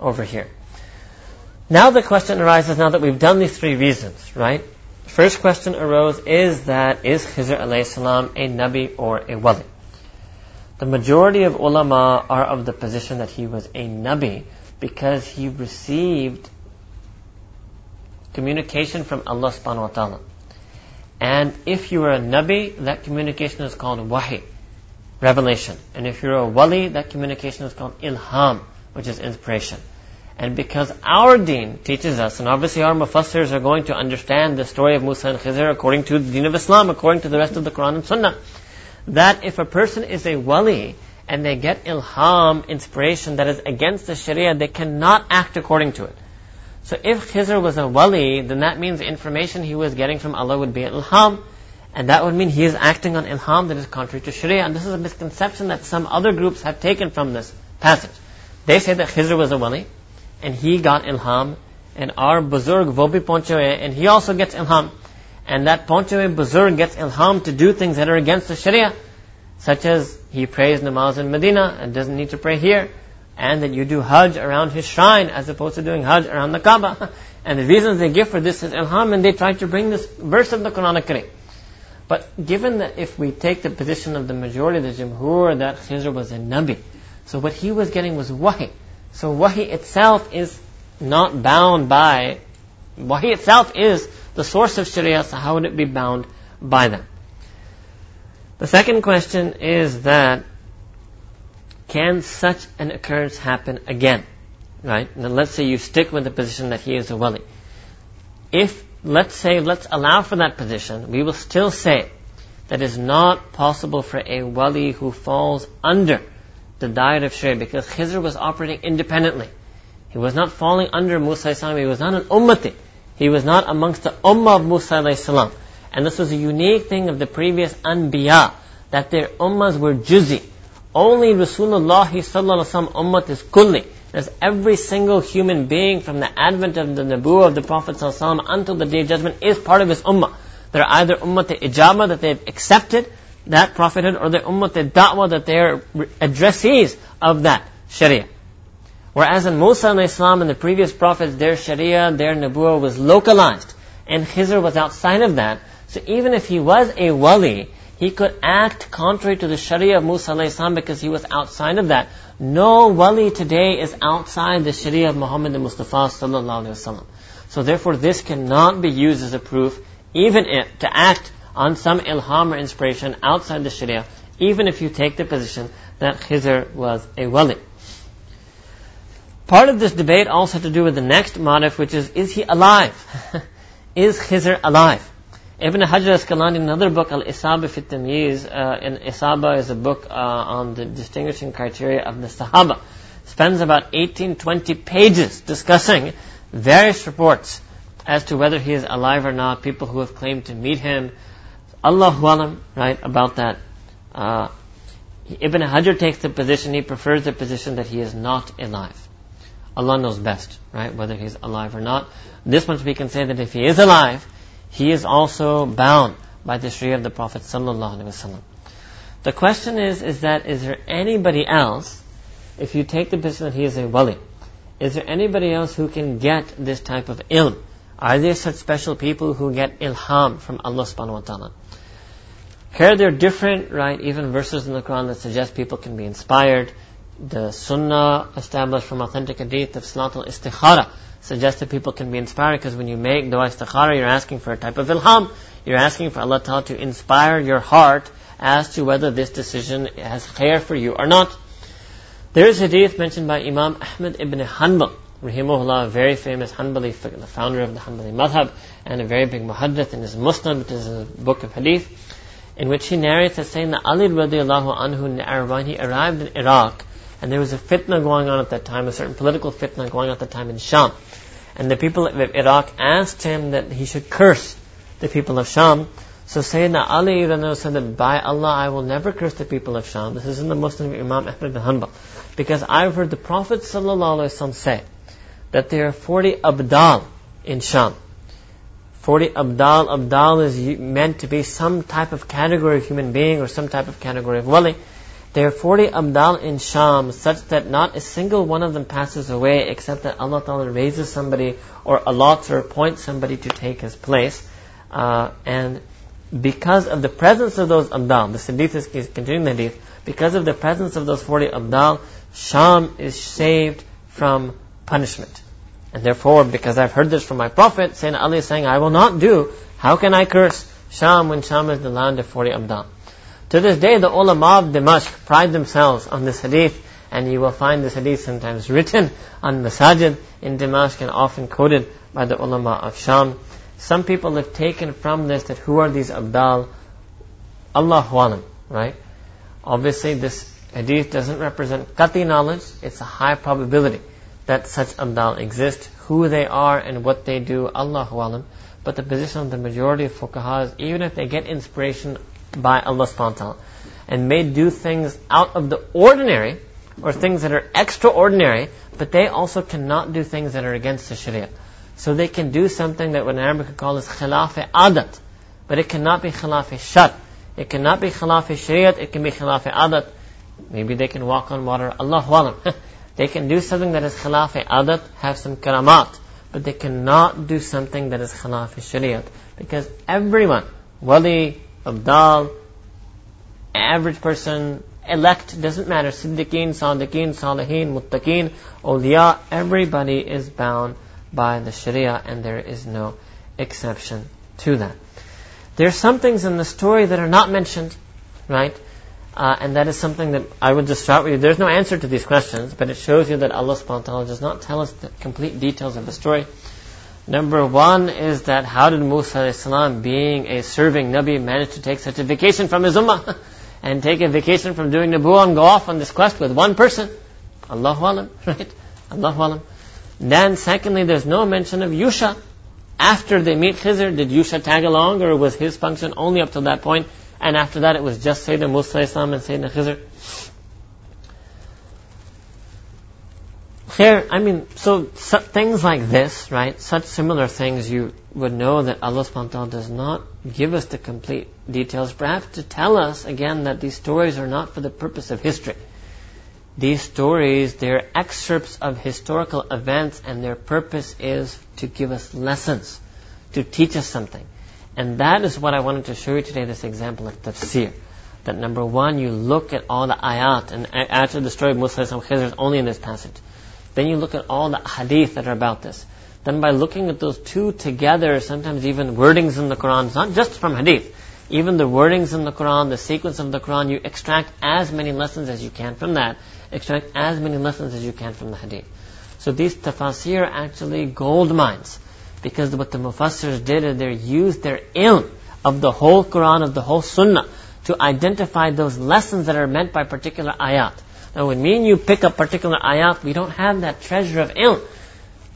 over here. Now the question arises, now that we've done these three reasons, right? First question arose is that is Khizr alayhi salam a Nabi or a Wali? The majority of ulama are of the position that he was a Nabi because he received communication from Allah subhanahu wa ta'ala. And if you are a Nabi, that communication is called Wahi, revelation. And if you're a Wali, that communication is called Ilham, which is inspiration. And because our deen teaches us, and obviously our mufassirs are going to understand the story of Musa and Khizr according to the deen of Islam, according to the rest of the Quran and Sunnah, that if a person is a wali and they get ilham, inspiration that is against the sharia, they cannot act according to it. So if Khizr was a wali, then that means the information he was getting from Allah would be ilham, and that would mean he is acting on ilham that is contrary to sharia. And this is a misconception that some other groups have taken from this passage. They say that Khizr was a wali, and he got ilham, and our buzurg Vobi Ponchoe, and he also gets ilham. And that Ponchoe buzurg gets ilham to do things that are against the sharia, such as he prays namaz in Medina and doesn't need to pray here, and that you do hajj around his shrine as opposed to doing hajj around the Kaaba. *laughs* And the reasons they give for this is ilham, and they try to bring this verse of the Quran Kareem. But given that if we take the position of the majority of the Jumhur that Khizr was a Nabi, so what he was getting was wahi. So wahi itself is not bound by, wahi itself is the source of sharia, so how would it be bound by them? The second question is that, can such an occurrence happen again? Right? Now let's say you stick with the position that he is a wali. If, let's say, let's allow for that position, we will still say that is not possible for a wali who falls under the diet of Sharia because Khizr was operating independently. He was not falling under Musa salam. He was not an ummati. He was not amongst the ummah of Musa salam. And this was a unique thing of the previous anbiya, that their ummahs were juzi. Only Rasulullah sallallahu ummah is kulli. As every single human being from the advent of the Nabuwa of the Prophet sallallahu until the day of judgment is part of his ummah. They're either ummah the ijaba that they've accepted, that prophethood or the ummah the da'wah that they are addressees of that sharia. Whereas in Musa and Islam and the previous prophets, their sharia, their nabuwa was localized. And Khizr was outside of that. So even if he was a wali, he could act contrary to the sharia of Musa Islam because he was outside of that. No wali today is outside the sharia of Muhammad the Mustafa sallallahu alaihi wasallam. So therefore this cannot be used as a proof, even if, to act on some ilham or inspiration outside the Sharia, even if you take the position that Khizr was a wali. Part of this debate also had to do with the next motif, which is, is he alive? *laughs* is Khizr alive? Ibn Hajar Asqalani, in another book, Al-Isaba fit uh, and Isaba is a book uh, on the distinguishing criteria of the Sahaba, spends about 18, 20 pages discussing various reports as to whether he is alive or not, people who have claimed to meet him, Allahu alam, right, about that. Uh, Ibn Hajar takes the position, he prefers the position that he is not alive. Allah knows best, right, whether he's alive or not. This much we can say that if he is alive, he is also bound by the Sharia of the Prophet sallallahu alaihi wasallam. The question is, is that is there anybody else, if you take the position that he is a wali, is there anybody else who can get this type of ilm? Are there such special people who get ilham from Allah subhanahu wa ta'ala? Here there are different, right, even verses in the Quran that suggest people can be inspired. The Sunnah established from authentic hadith of Salatul Istikhara suggests that people can be inspired because when you make dua istikhara, you're asking for a type of ilham. You're asking for Allah Ta'ala to inspire your heart as to whether this decision has khair for you or not. There is hadith mentioned by Imam Ahmad ibn Hanbal, rahimahullah, a very famous Hanbali, the founder of the Hanbali madhab, and a very big muhaddith in his Musnad, which is a book of hadith in which he narrates as saying that Ali radiallahu anhu, when he arrived in Iraq, and there was a fitna going on at that time, a certain political fitna going on at that time in Sham. And the people of Iraq asked him that he should curse the people of Sham. So Sayyidina Ali said that by Allah I will never curse the people of Sham. This is in the Musnad Imam Ahmad bin Hanbal. Because I've heard the Prophet say that there are 40 abdal in Sham. 40 abdal. Abdal is meant to be some type of category of human being or some type of category of wali. There are 40 abdal in Sham such that not a single one of them passes away except that Allah Ta'ala raises somebody or allots or appoints somebody to take his place. Uh, and because of the presence of those abdal, the hadith is continuing the hadith, because of the presence of those 40 abdal, Sham is saved from punishment. And therefore, because I've heard this from my Prophet, Sayyidina Ali is saying, I will not do, how can I curse Sham when Sham is the land of 40 abdal. To this day, the ulama of Dimashq pride themselves on this hadith, and you will find this hadith sometimes written on masajid in Dimashq and often quoted by the ulama of Sham. Some people have taken from this that who are these abdal? Allah alam, right? Obviously, this hadith doesn't represent qati knowledge. It's a high probability that such abdal exist. Who they are and what they do, Allah alam. But the position of the majority of fuqaha is even if they get inspiration by Allah subhanahu wa ta'ala and may do things out of the ordinary or things that are extraordinary, but they also cannot do things that are against the Sharia. So they can do something that what in Arabic we call is khilaf adat, but it cannot be khilaf shar. It cannot be khilaf shariat, it can be khilaf adat. Maybe they can walk on water, Allah alam. *laughs* they can do something that is khilaf adat, have some karamat, but they cannot do something that is khilaf shariat. Because everyone, wali, abdal, average person, elect, doesn't matter, siddiqeen, sadiqeen, salihin, muttaqeen, awliya, everybody is bound by the sharia and there is no exception to that. There are some things in the story that are not mentioned, right? Uh, and that is something that I would just start with you. There's no answer to these questions, but it shows you that Allah subhanahu wa ta'ala does not tell us the complete details of the story. Number one is that how did Musa salam, being a serving Nabi, manage to take such a vacation from his ummah *laughs* and take a vacation from doing Nabuwa and go off on this quest with one person? Allahu alam, *laughs* right? Allahu alam. Then secondly, there's no mention of Yusha. After they meet Khizr, did Yusha tag along or was his function only up to that point? And after that it was just Sayyidina Musa and Sayyidina Khizr? Here, I mean, so, so, things like this, right? Such similar things, you would know that Allah subhanahu does not give us the complete details, perhaps to tell us again that these stories are not for the purpose of history. These stories, they're excerpts of historical events and their purpose is to give us lessons, to teach us something. And that is what I wanted to show you today, this example of tafsir. That number one, you look at all the ayat, and actually the story of Musa and Khizr is only in this passage. Then you look at all the hadith that are about this. Then by looking at those two together, sometimes even wordings in the Quran, not just from hadith, even the wordings in the Quran, the sequence of the Quran, you extract as many lessons as you can from that. Extract as many lessons as you can from the hadith. So these tafsir are actually gold mines. Because what the mufassirs did is they used their ilm of the whole Quran, of the whole Sunnah, to identify those lessons that are meant by particular ayat. Now, when me and you pick up particular ayat, we don't have that treasure of ilm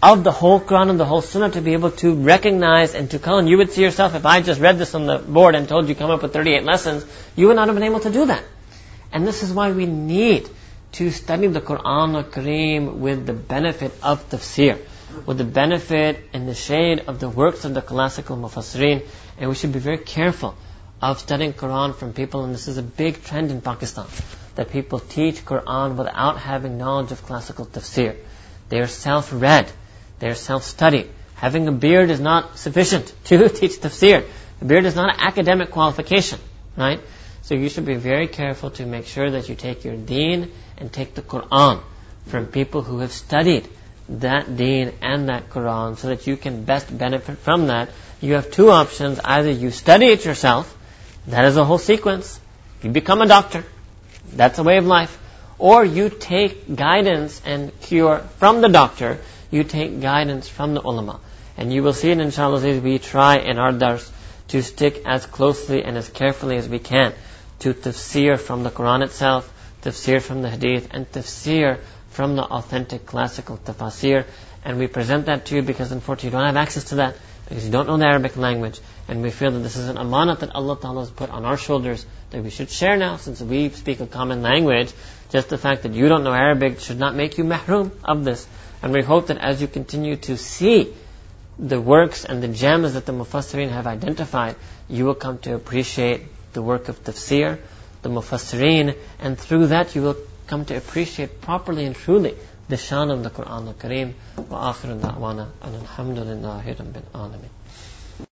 of the whole Quran and the whole Sunnah to be able to recognize and to come. And you would see yourself, if I just read this on the board and told you come up with 38 lessons, you would not have been able to do that. And this is why we need to study the Quran al-Kareem with the benefit of tafsir, with the benefit and the shade of the works of the classical mufassirin. And we should be very careful of studying Quran from people, and this is a big trend in Pakistan that people teach Quran without having knowledge of classical tafsir. They are self-read. They are self-studied. Having a beard is not sufficient *laughs* to teach tafsir. A beard is not an academic qualification, right? So you should be very careful to make sure that you take your deen and take the Quran from people who have studied that deen and that Quran so that you can best benefit from that. You have two options. Either you study it yourself, that is a whole sequence. You become a doctor. That's a way of life. Or you take guidance and cure from the doctor. You take guidance from the ulama. And you will see it inshallah as we try in our dars to stick as closely and as carefully as we can to tafsir from the Quran itself, tafsir from the hadith, and tafsir from the authentic classical tafsir. And we present that to you because unfortunately you don't have access to that because you don't know the Arabic language. And we feel that this is an amanat that Allah Ta'ala has put on our shoulders that we should share now since we speak a common language. Just the fact that you don't know Arabic should not make you mahrum of this. And we hope that as you continue to see the works and the gems that the Mufassirin have identified, you will come to appreciate the work of tafsir, the Mufassirin, and through that you will come to appreciate properly and truly the shan of the Quran al-Kareem. Wa da'wana and alhamdulillahi rabbil alamin.